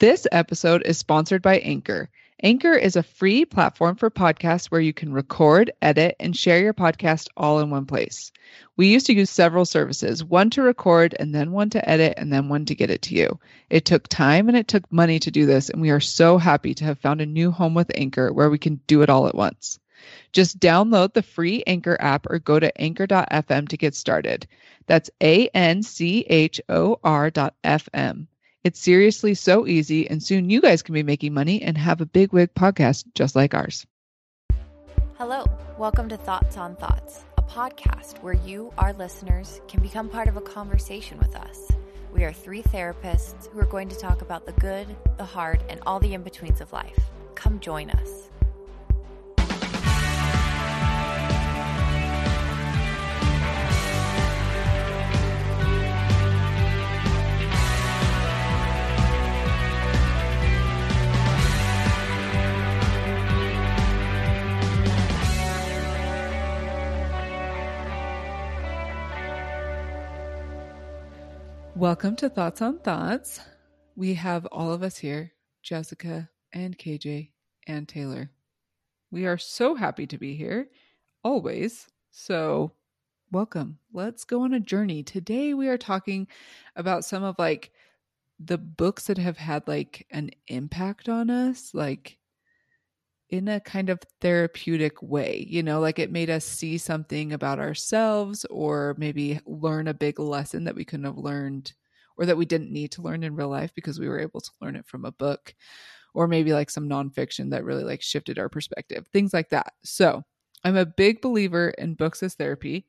This episode is sponsored by Anchor. Anchor is a free platform for podcasts where you can record, edit, and share your podcast all in one place. We used to use several services, one to record, and then one to edit, and then one to get it to you. It took time and it took money to do this, and we are so happy to have found a new home with Anchor where we can do it all at once. Just download the free Anchor app or go to anchor.fm to get started. That's A N C H O R.fm. It's seriously so easy, and soon you guys can be making money and have a big wig podcast just like ours. Hello, welcome to Thoughts on Thoughts, a podcast where you, our listeners, can become part of a conversation with us. We are three therapists who are going to talk about the good, the hard, and all the in betweens of life. Come join us. Welcome to Thoughts on Thoughts. We have all of us here Jessica and KJ and Taylor. We are so happy to be here, always. So, welcome. Let's go on a journey. Today, we are talking about some of like the books that have had like an impact on us, like in a kind of therapeutic way, you know, like it made us see something about ourselves or maybe learn a big lesson that we couldn't have learned or that we didn't need to learn in real life because we were able to learn it from a book or maybe like some nonfiction that really like shifted our perspective, things like that. So I'm a big believer in books as therapy.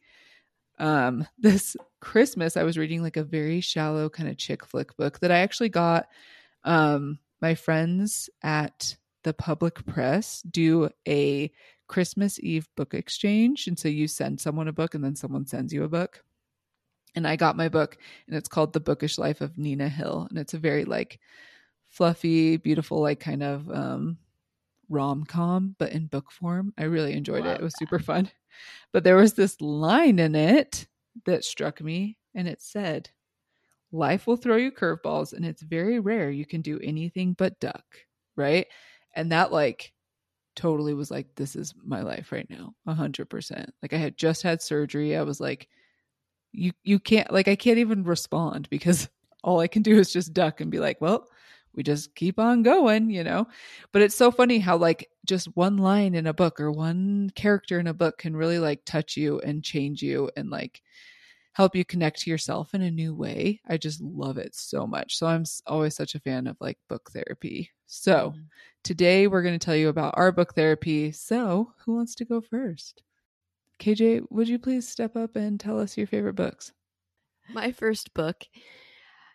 Um, this Christmas, I was reading like a very shallow kind of chick flick book that I actually got um my friends at the public press do a Christmas Eve book exchange. And so you send someone a book and then someone sends you a book. And I got my book and it's called The Bookish Life of Nina Hill. And it's a very like fluffy, beautiful, like kind of um rom com, but in book form. I really enjoyed Love it. It was that. super fun. But there was this line in it that struck me and it said, Life will throw you curveballs, and it's very rare you can do anything but duck. Right. And that, like, totally was like, this is my life right now, a hundred percent. Like, I had just had surgery. I was like, you, you can't, like, I can't even respond because all I can do is just duck and be like, well, we just keep on going, you know? But it's so funny how, like, just one line in a book or one character in a book can really, like, touch you and change you and, like, help you connect to yourself in a new way. I just love it so much. So I'm always such a fan of like book therapy. So Mhm. today we're going to tell you about our book therapy. So who wants to go first? KJ, would you please step up and tell us your favorite books? My first book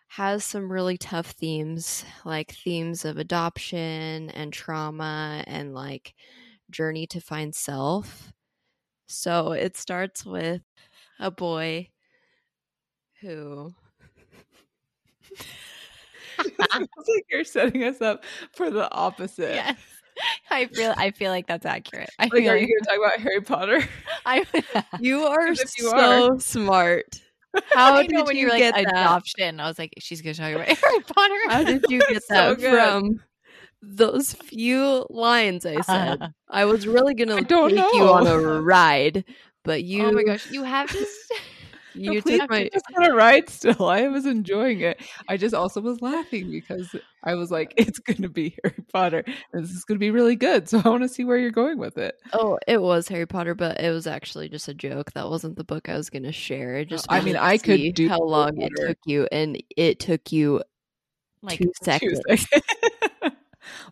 has some really tough themes, like themes of adoption and trauma and like journey to find self. So it starts with a boy who it's like you're setting us up for the opposite. Yes. I feel I feel like that's accurate. I Like, feel are you going to talk about Harry Potter? I, you are you so smart. How I did know when you you're like get that? adoption. I was like, she's gonna talk about Harry Potter. How did you get So that good. from those few lines I said? I was really gonna I don't take you on a ride, but you oh my gosh, you have to. You No, please took my take us on a ride still. I was enjoying it. I just also was laughing because I was like, it's going to be Harry Potter. This is going to be really good. So I want to see where you're going with it. Oh, it was Harry Potter, but it was actually just a joke. That wasn't the book I was gonna share. I oh, just I mean, to I could do how long it took you, and it took you Like two seconds. Tuesday.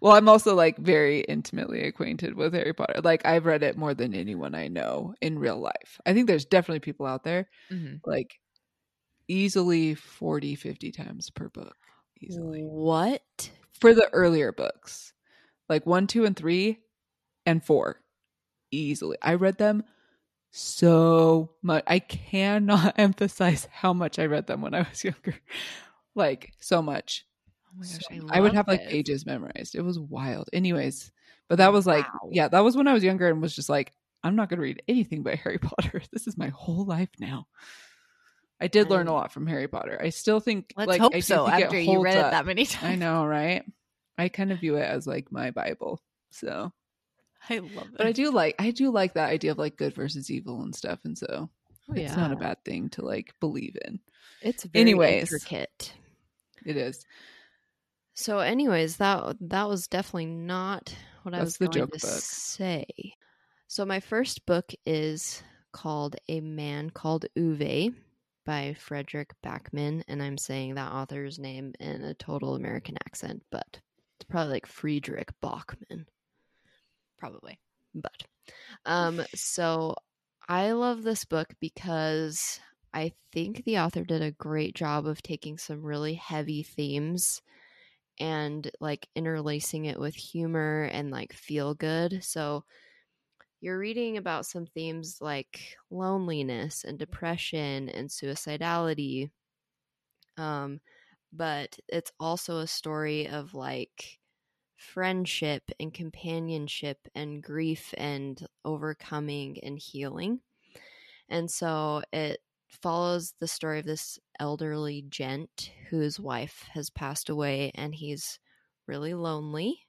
well, I'm also like very intimately acquainted with Harry Potter. Like I've read it more than anyone I know in real life. I think there's definitely people out there Mhm. like easily 40, 50 times per book. easily. What? For the earlier books, like one, two, and three, and four, easily. I read them so much. I cannot emphasize how much I read them when I was younger. Like so much. Oh my gosh, So- I, I, would have like pages memorized. It was wild. Anyways, but that was like, Wow. yeah, that was when I was younger and was just like, I'm not going to read anything by Harry Potter. This is my whole life now. I did learn a lot from Harry Potter. I still think, Let's like, hope I so. think After you read up. it that many times, I know, right? I kind of view it as like my Bible. So, I love it. but I do like, I do like that idea of like good versus evil and stuff. And so Oh, it's not a bad thing to like believe in. It's very Anyways. intricate. It is. So, anyways, that that was definitely not what I was the going joke to book. say. So, my first book is called "A Man Called Ove" by Frederick Backman, and I'm saying that author's name in a total American accent, but it's probably like Friedrich Bachman. probably. But um so I love this book because I think the author did a great job of taking some really heavy themes and like interlacing it with humor and like feel good. So you're reading about some themes like loneliness and depression and suicidality. Um but it's also a story of like friendship and companionship and grief and overcoming and healing. And so it follows the story of this elderly gent whose wife has passed away and he's really lonely.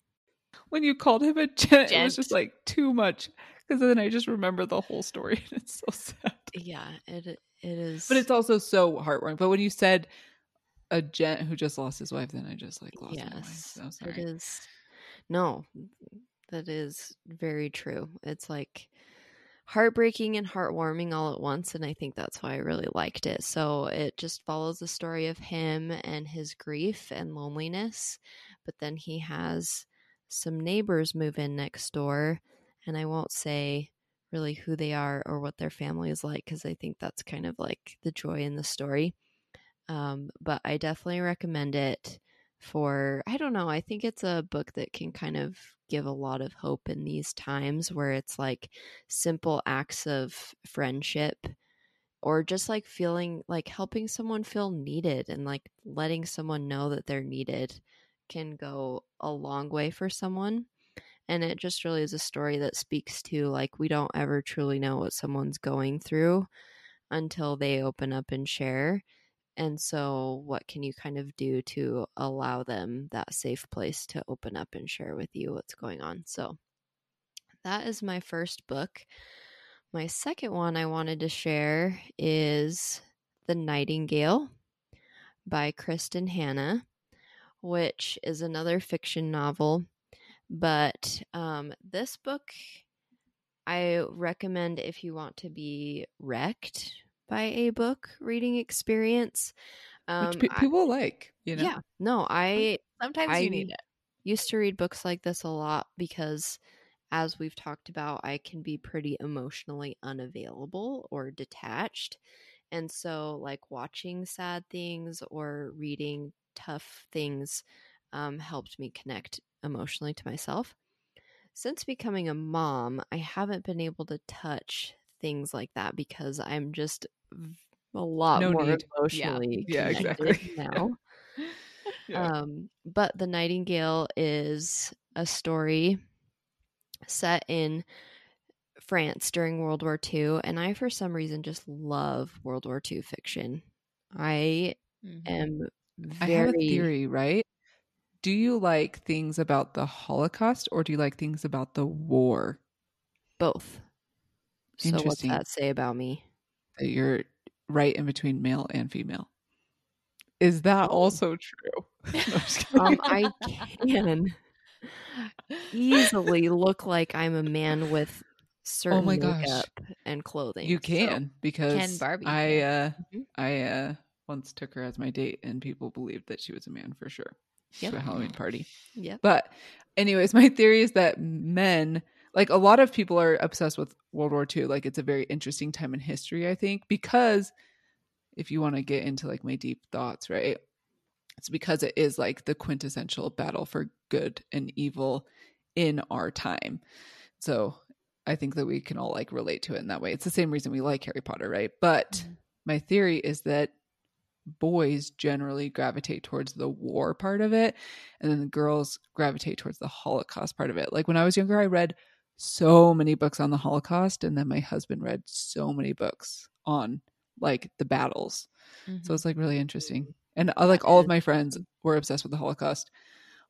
When you called him a gent, it was just like too much. Because then I just remember the whole story and it's so sad. Yeah, it it is But it's also so heartwarming. But when you said a gent who just lost his wife, then I just like lost my mind. yes, So it is. No, that is very true. It's like heartbreaking and heartwarming all at once, and I think that's why I really liked it. So it just follows the story of him and his grief and loneliness, but then he has some neighbors move in next door, and I won't say really who they are or what their family is like because I think that's kind of like the joy in the story. Um, but I definitely recommend it for I don't know, I think it's a book that can kind of give a lot of hope in these times where it's like simple acts of friendship or just like feeling like helping someone feel needed and like letting someone know that they're needed can go a long way for someone. And it just really is a story that speaks to like we don't ever truly know what someone's going through until they open up and share. And so, what can you kind of do to allow them that safe place to open up and share with you what's going on? So, that is my first book. My second one I wanted to share is The Nightingale by Kristin Hannah, which is another fiction novel. But um, this book I recommend if you want to be wrecked by a book reading experience. Um, Which pe- I- people like, you know? yeah, no, I Sometimes I you need it. used to read books like this a lot because as we've talked about i can be pretty emotionally unavailable or detached and so like watching sad things or reading tough things um, helped me connect emotionally to myself since becoming a mom i haven't been able to touch things like that because i'm just a lot No more need. emotionally Yeah, connected exactly. now Yeah. um, but The Nightingale is a story set in France during World War II, and I, for some reason, just love World War II fiction. I Mhm. am I have a theory, right? Do you like things about the Holocaust or do you like things about the war? both. So, what's that say about me? That you're right in between male and female. Is that Oh. also true? No, I'm just kidding. Um, I can easily look like I'm a man with certain Oh my gosh. makeup and clothing. you so- can because Barbie, I yeah. uh Mhm. I uh once took her as my date and people believed that she was a man for sure. Yep. To a Halloween party. Yep. But anyways, my theory is that men like a lot of people are obsessed with World War II. Like it's a very interesting time in history, I think, because if you want to get into like my deep thoughts, right? it's because it is like the quintessential battle for good and evil in our time. So I think that we can all like relate to it in that way. It's the same reason we like Harry Potter, right? But mm-hmm. my theory is that boys generally gravitate towards the war part of it and then the girls gravitate towards the holocaust part of it like when i was younger i read so many books on the holocaust and then my husband read so many books on like the battles. Mm-hmm. so it's like really interesting. And uh, like all of my friends were obsessed with the holocaust.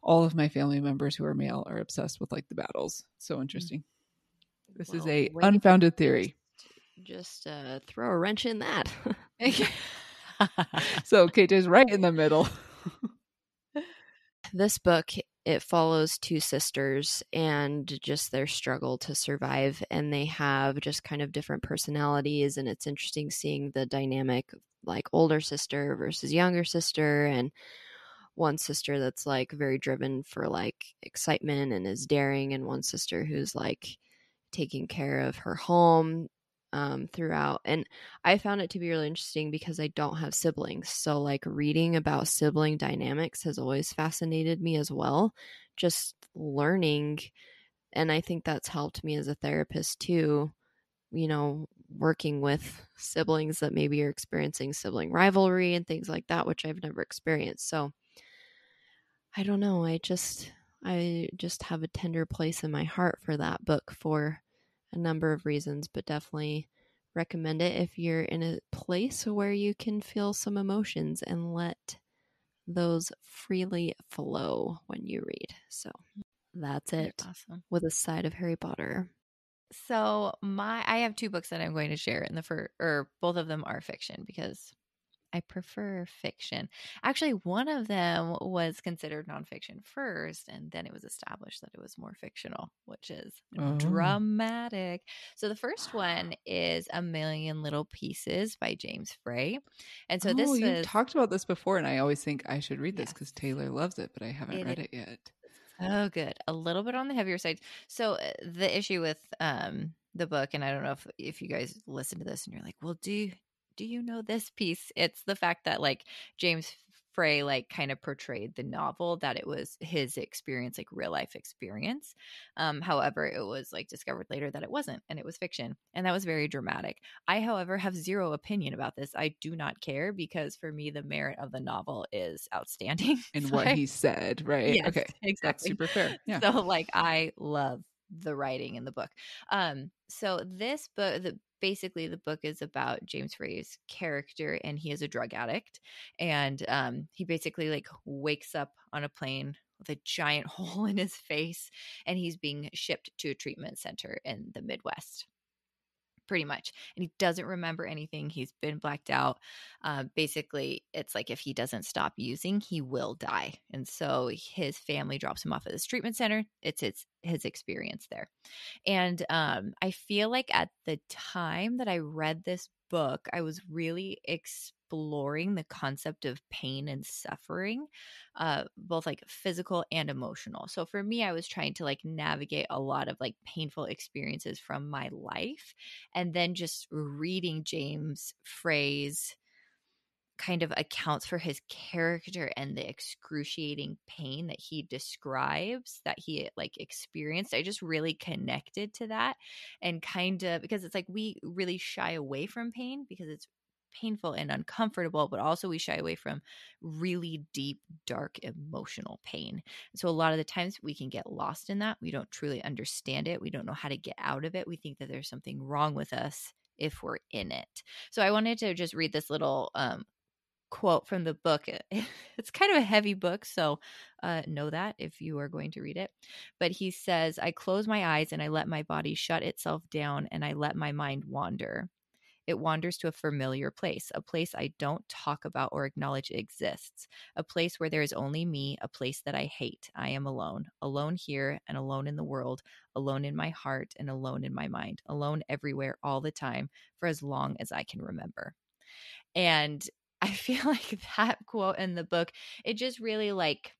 All of my family members who are male are obsessed with like the battles. So mm. interesting. This well, is a unfounded theory. just uh, throw a wrench in that. So KJ's right in the middle. this book it follows two sisters and just their struggle to survive and they have just kind of different personalities and it's interesting seeing the dynamic like older sister versus younger sister and one sister that's like very driven for like excitement and is daring and one sister who's like taking care of her home um, throughout. And I found it to be really interesting because I don't have siblings. So, like, reading about sibling dynamics has always fascinated me as well. Just learning. And I think that's helped me as a therapist too, you know, working with siblings that maybe are experiencing sibling rivalry and things like that, which I've never experienced. So, I don't know. I just. I just have a tender place in my heart for that book for a number of reasons, but definitely recommend it if you're in a place where you can feel some emotions and let those freely flow when you read. So that's it. Awesome. With a side of Harry Potter. So my I have two books that I'm going to share in the first or both of them are fiction because I prefer fiction. Actually, one of them was considered nonfiction first, and then it was established that it was more fictional, which is oh. dramatic. So the first one is A Million Little Pieces by James Frey. And so oh, this you talked about this before, and I always think I should read this because. Taylor loves it, but I haven't it read it yet. Oh, good. A little bit on the heavier side. So uh, the issue with um the book, and I don't know if if you guys listen to this and you're like, well, do do you know this piece? It's the fact that like James Frey like kind of portrayed the novel that it was his experience, like real life experience. Um, however, it was like discovered later that it wasn't, and it was fiction, and that was very dramatic. I, however, have zero opinion about this. I do not care because for me, the merit of the novel is outstanding. And so what I, he said, right? Yes, okay, exactly. That's super fair. Yeah. So, like, I love the writing in the book. Um, so this book, the basically the book is about James Frey's character and he is a drug addict and um, he basically like wakes up on a plane with a giant hole in his face and he's being shipped to a treatment center in the Midwest pretty much. And he doesn't remember anything. He's been blacked out. Uh, basically, it's like if he doesn't stop using, he will die. And so his family drops him off at this treatment center. It's his his experience there. And um, I feel like at the time that I read this book, I was really exploring the concept of pain and suffering, uh, both like physical and emotional. So for me, I was trying to like navigate a lot of like painful experiences from my life. And then just reading James Frey's kind of accounts for his character and the excruciating pain that he describes that he like experienced i just really connected to that and kind of because it's like we really shy away from pain because it's painful and uncomfortable but also we shy away from really deep dark emotional pain so a lot of the times we can get lost in that we don't truly understand it we don't know how to get out of it we think that there's something wrong with us if we're in it. So I wanted to just read this little um, quote from the book. It's kind of a heavy book, so uh, know that if you are going to read it. But he says, I close my eyes and I let my body shut itself down and I let my mind wander. It wanders to a familiar place, a place I don't talk about or acknowledge exists, a place where there is only me, a place that I hate. I am alone, alone here and alone in the world, alone in my heart and alone in my mind, alone everywhere all the time for as long as I can remember. And I feel like that quote in the book, it just really like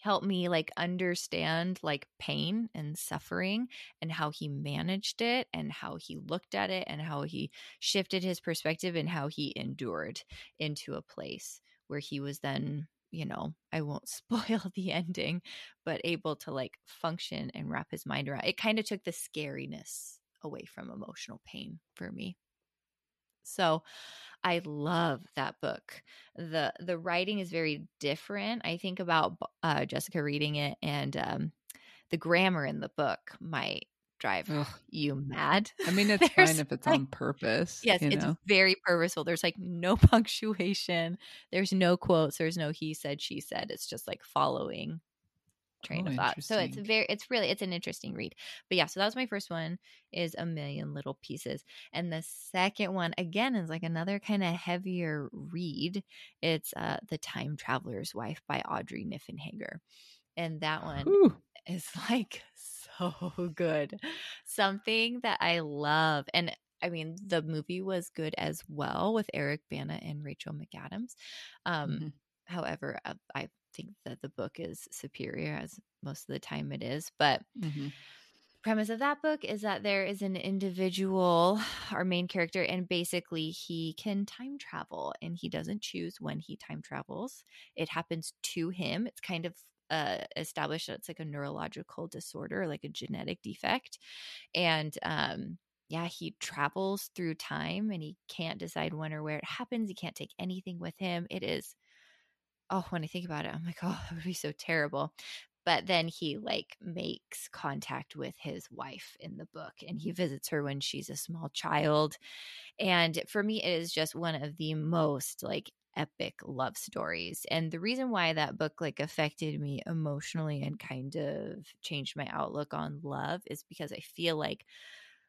helped me like understand like pain and suffering and how he managed it and how he looked at it and how he shifted his perspective and how he endured into a place where he was then you know, I won't spoil the ending, but able to like function and wrap his mind around. It kind of took the scariness away from emotional pain for me. So, I love that book. the The writing is very different. I think about uh, Jessica reading it, and um, the grammar in the book might drive Ugh. you mad. I mean, it's fine if it's like, on purpose. Yes, it's know? very purposeful. There's like no punctuation. There's no quotes. There's no he said, she said. It's just like following train oh, of thought. So it's very it's really it's an interesting read. But yeah, so that was my first one is a million little pieces. And the second one again is like another kind of heavier read. It's uh The Time Traveler's Wife by Audrey Niffenegger. And that one Whew. is like so good. Something that I love and I mean, the movie was good as well with Eric Bana and Rachel McAdams. Um, mm-hmm. However, uh, I think that the book is superior as most of the time it is but mm-hmm. premise of that book is that there is an individual our main character and basically he can time travel and he doesn't choose when he time travels it happens to him it's kind of uh, established that it's like a neurological disorder like a genetic defect and um yeah, he travels through time and he can't decide when or where it happens. He can't take anything with him. It is oh, when I think about it, I'm like, oh, that would be so terrible. But then he like makes contact with his wife in the book and he visits her when she's a small child. And for me, it is just one of the most like epic love stories. And the reason why that book like affected me emotionally and kind of changed my outlook on love is because I feel like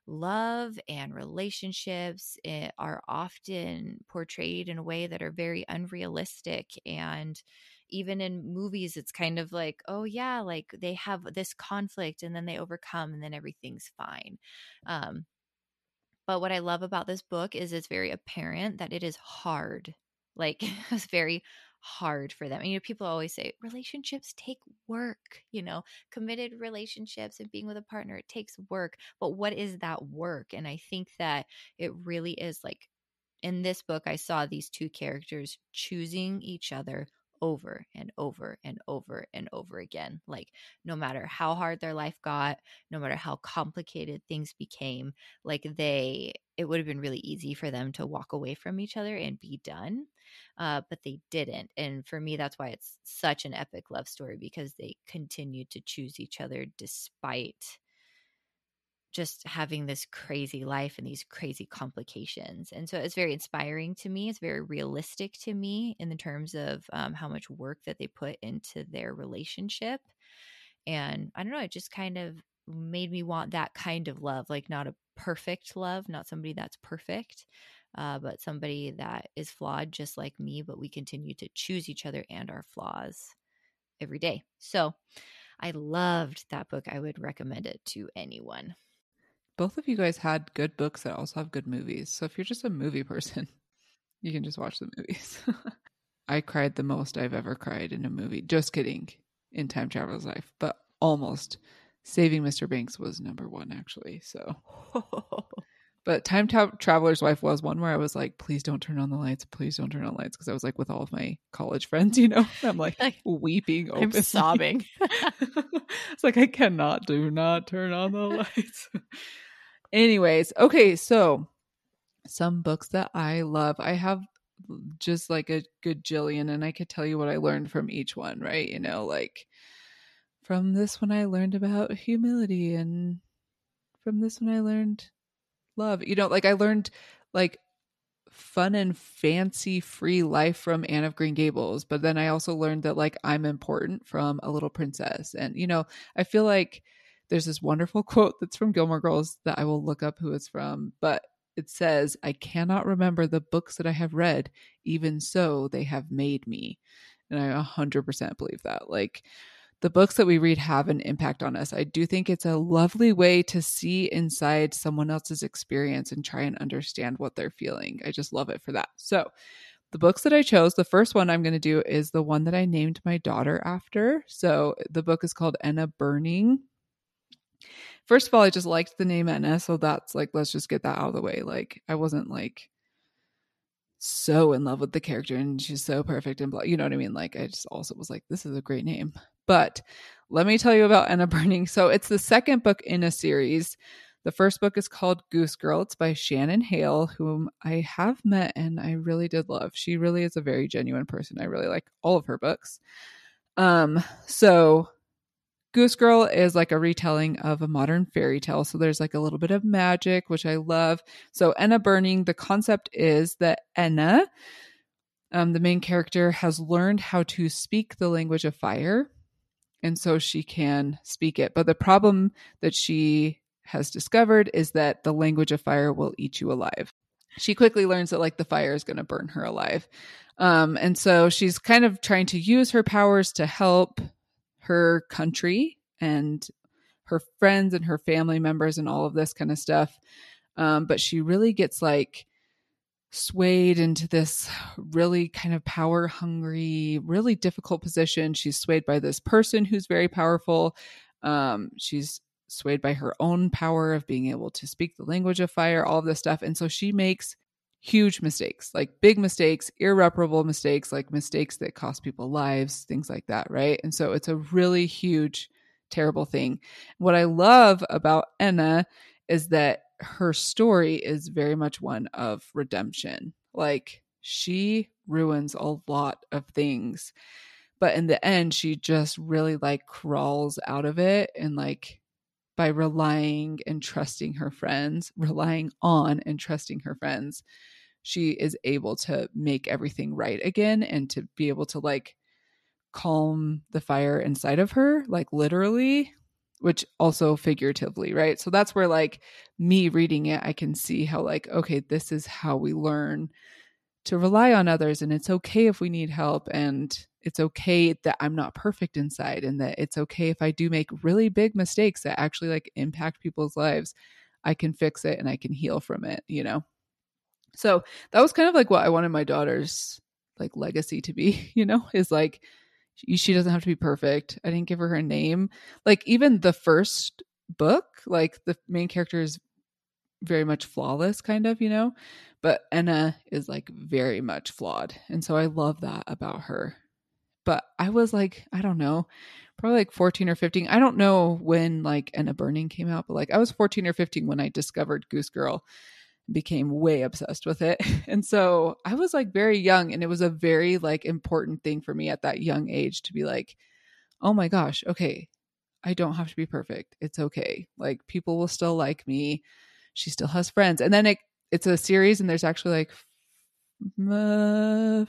love and relationships eh, are often portrayed in a way that are very unrealistic and even in movies it's kind of like oh yeah like they have this conflict and then they overcome and then everything's fine. Um, but what i love about this book is it's very apparent that it is hard like it's very hard for them. And, you know, people always say relationships take work, you know, committed relationships and being with a partner, it takes work. But what is that work? And I think that it really is like in this book, I saw these two characters choosing each other over and over and over and over again. Like, no matter how hard their life got, no matter how complicated things became, like, they, it would have been really easy for them to walk away from each other and be done. Uh, but they didn't. And for me, that's why it's such an epic love story because they continued to choose each other despite just having this crazy life and these crazy complications. And so it's very inspiring to me. It's very realistic to me in the terms of um, how much work that they put into their relationship. And I don't know, it just kind of made me want that kind of love, like not a perfect love, not somebody that's perfect, uh, but somebody that is flawed just like me, but we continue to choose each other and our flaws every day. So I loved that book. I would recommend it to anyone both of you guys had good books that also have good movies. So if you're just a movie person, you can just watch the movies. I cried the most I've ever cried in a movie. Just kidding. In Time Traveler's Life, but almost. Saving Mr. Banks was number one, actually. So, but Time Tra- Traveler's Wife was one where I was like, please don't turn on the lights. Please don't turn on lights. Because I was like with all of my college friends, you know, I'm like weeping. Openly. I'm sobbing. it's like, I cannot, do not turn on the lights. Anyways, okay, so some books that I love. I have just like a good jillion, and I could tell you what I learned from each one, right? You know, like from this one, I learned about humility, and from this one, I learned love. You know, like I learned like fun and fancy free life from Anne of Green Gables, but then I also learned that like I'm important from A Little Princess. And, you know, I feel like there's this wonderful quote that's from Gilmore Girls that I will look up who it's from, but it says, I cannot remember the books that I have read, even so they have made me. And I 100% believe that. Like, the books that we read have an impact on us. I do think it's a lovely way to see inside someone else's experience and try and understand what they're feeling. I just love it for that. So, the books that I chose, the first one I'm going to do is the one that I named my daughter after. So, the book is called Enna Burning First of all, I just liked the name Enna, so that's like let's just get that out of the way. Like I wasn't like so in love with the character and she's so perfect and blah, you know what I mean? Like I just also was like, this is a great name. But let me tell you about Enna Burning. So it's the second book in a series. The first book is called Goose Girl. It's by Shannon Hale, whom I have met and I really did love. She really is a very genuine person. I really like all of her books. Um, so Goose Girl is like a retelling of a modern fairy tale. So there's like a little bit of magic, which I love. So Enna Burning, the concept is that Enna, um, the main character, has learned how to speak the language of fire. And so she can speak it. But the problem that she has discovered is that the language of fire will eat you alive. She quickly learns that like the fire is going to burn her alive. Um, and so she's kind of trying to use her powers to help her country and her friends and her family members and all of this kind of stuff. Um, but she really gets like swayed into this really kind of power hungry, really difficult position. She's swayed by this person who's very powerful. Um, she's swayed by her own power of being able to speak the language of fire, all of this stuff. And so she makes huge mistakes, like big mistakes, irreparable mistakes, like mistakes that cost people lives, things like that, right? And so it's a really huge, terrible thing. What I love about Enna is that her story is very much one of redemption. Like she ruins a lot of things, but in the end, she just really like crawls out of it and like by relying and trusting her friends, relying on and trusting her friends, she is able to make everything right again and to be able to like calm the fire inside of her, like literally, which also figuratively, right? So that's where like me reading it, I can see how like, okay, this is how we learn to rely on others and it's okay if we need help and it's okay that I'm not perfect inside and that it's okay if I do make really big mistakes that actually like impact people's lives. I can fix it and I can heal from it, you know. So that was kind of like what I wanted my daughter's like legacy to be, you know, is like she, doesn't have to be perfect. I didn't give her her name. Like even the first book, like the main character is very much flawless kind of, you know, but Enna is like very much flawed. And so I love that about her. But I was like, I don't know, probably like 14 or 15. I don't know when like Enna Burning came out, but like I was 14 or 15 when I discovered Goose Girl became way obsessed with it. And so I was like very young and it was a very like important thing for me at that young age to be like, "Oh my gosh, okay. I don't have to be perfect. It's okay. Like people will still like me. She still has friends." And then it it's a series and there's actually like uh,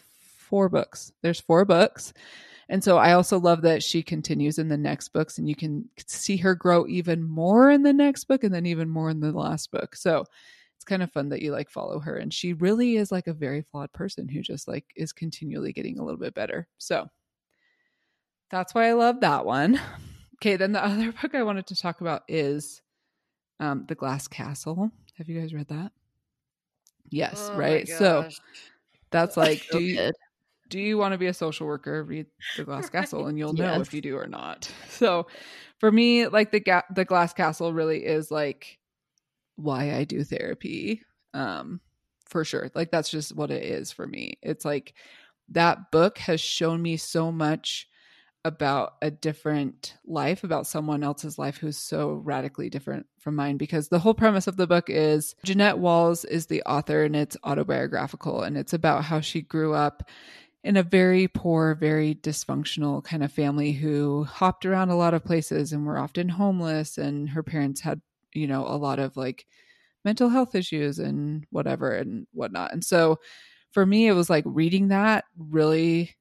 four books. There's four books. And so I also love that she continues in the next books and you can see her grow even more in the next book and then even more in the last book. So it's kind of fun that you like follow her and she really is like a very flawed person who just like is continually getting a little bit better so that's why i love that one okay then the other book i wanted to talk about is um the glass castle have you guys read that yes Oh right so that's like do you. Do you want to be a social worker? Read the glass castle and you'll know if you do or not. So for me like the ga- the glass castle really is like why i do therapy um for sure. Like that's just what it is for me. It's like that book has shown me so much about a different life about someone else's life who's so radically different from mine because the whole premise of the book is Jeanette Walls is the author and it's autobiographical and it's about how she grew up in a very poor, very dysfunctional kind of family who hopped around a lot of places and were often homeless. And her parents had, you know, a lot of like mental health issues and whatever and whatnot. And so for me, it was like reading that really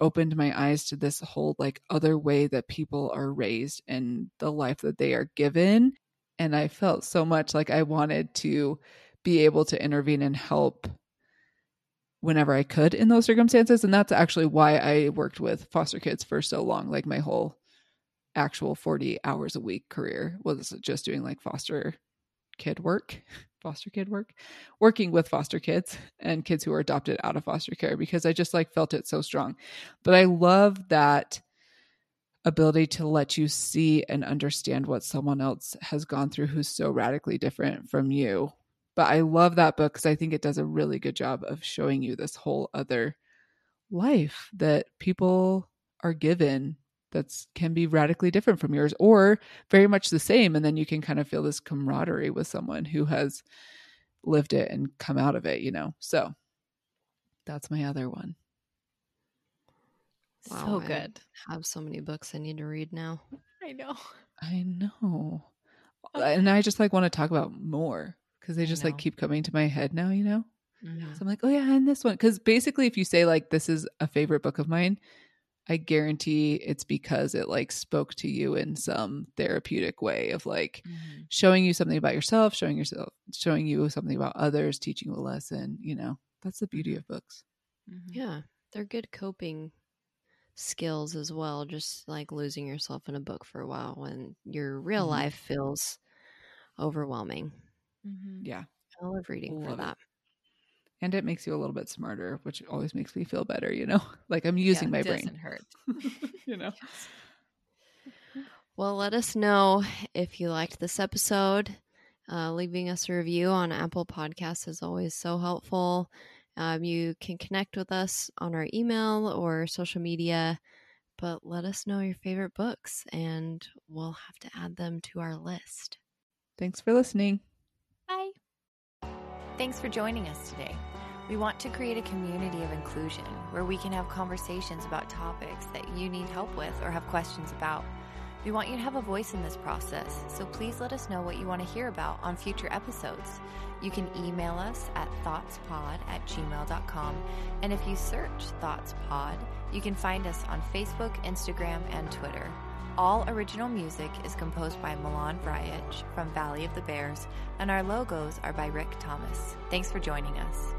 opened my eyes to this whole like other way that people are raised and the life that they are given. And I felt so much like I wanted to be able to intervene and help whenever I could in those circumstances. And that's actually why I worked with foster kids for so long. Like my whole actual 40 hours a week career was just doing like foster kid work, foster kid work, working with foster kids and kids who were adopted out of foster care because I just like felt it so strong. But I love that ability to let you see and understand what someone else has gone through who's so radically different from you But I love that book because I think it does a really good job of showing you this whole other life that people are given that's can be radically different from yours or very much the same and then you can kind of feel this camaraderie with someone who has lived it and come out of it you know so that's my other one Wow, so I good. have so many books I need to read now. I know. i know and i just like want to talk about more because they just like keep coming to my head now you know Mhm. So I'm like, oh yeah, and this one. Because basically, if you say like this is a favorite book of mine, I guarantee it's because it like spoke to you in some therapeutic way of like Mhm. showing you something about yourself, showing yourself, showing you something about others, teaching you a lesson. You know, that's the beauty of books. Mhm. Yeah, they're good coping skills as well. Just like losing yourself in a book for a while when your real Mhm. life feels overwhelming. Mhm. Yeah, I love reading for Love it. that. and it makes you a little bit smarter, which always makes me feel better. You know, like I'm using Yeah, my it doesn't brain. hurt. you know. Well, let us know if you liked this episode. Uh, leaving us a review on Apple Podcasts is always so helpful. Um, you can connect with us on our email or social media, but let us know your favorite books and we'll have to add them to our list. Thanks for listening. Thanks for joining us today. We want to create a community of inclusion where we can have conversations about topics that you need help with or have questions about. We want you to have a voice in this process, so please let us know what you want to hear about on future episodes. You can email us at thoughtspod at gmail.com, and if you search ThoughtsPod, you can find us on Facebook, Instagram, and Twitter. All original music is composed by Milan Vrajec from Valley of the Bears, and our logos are by Rick Thomas. Thanks for joining us.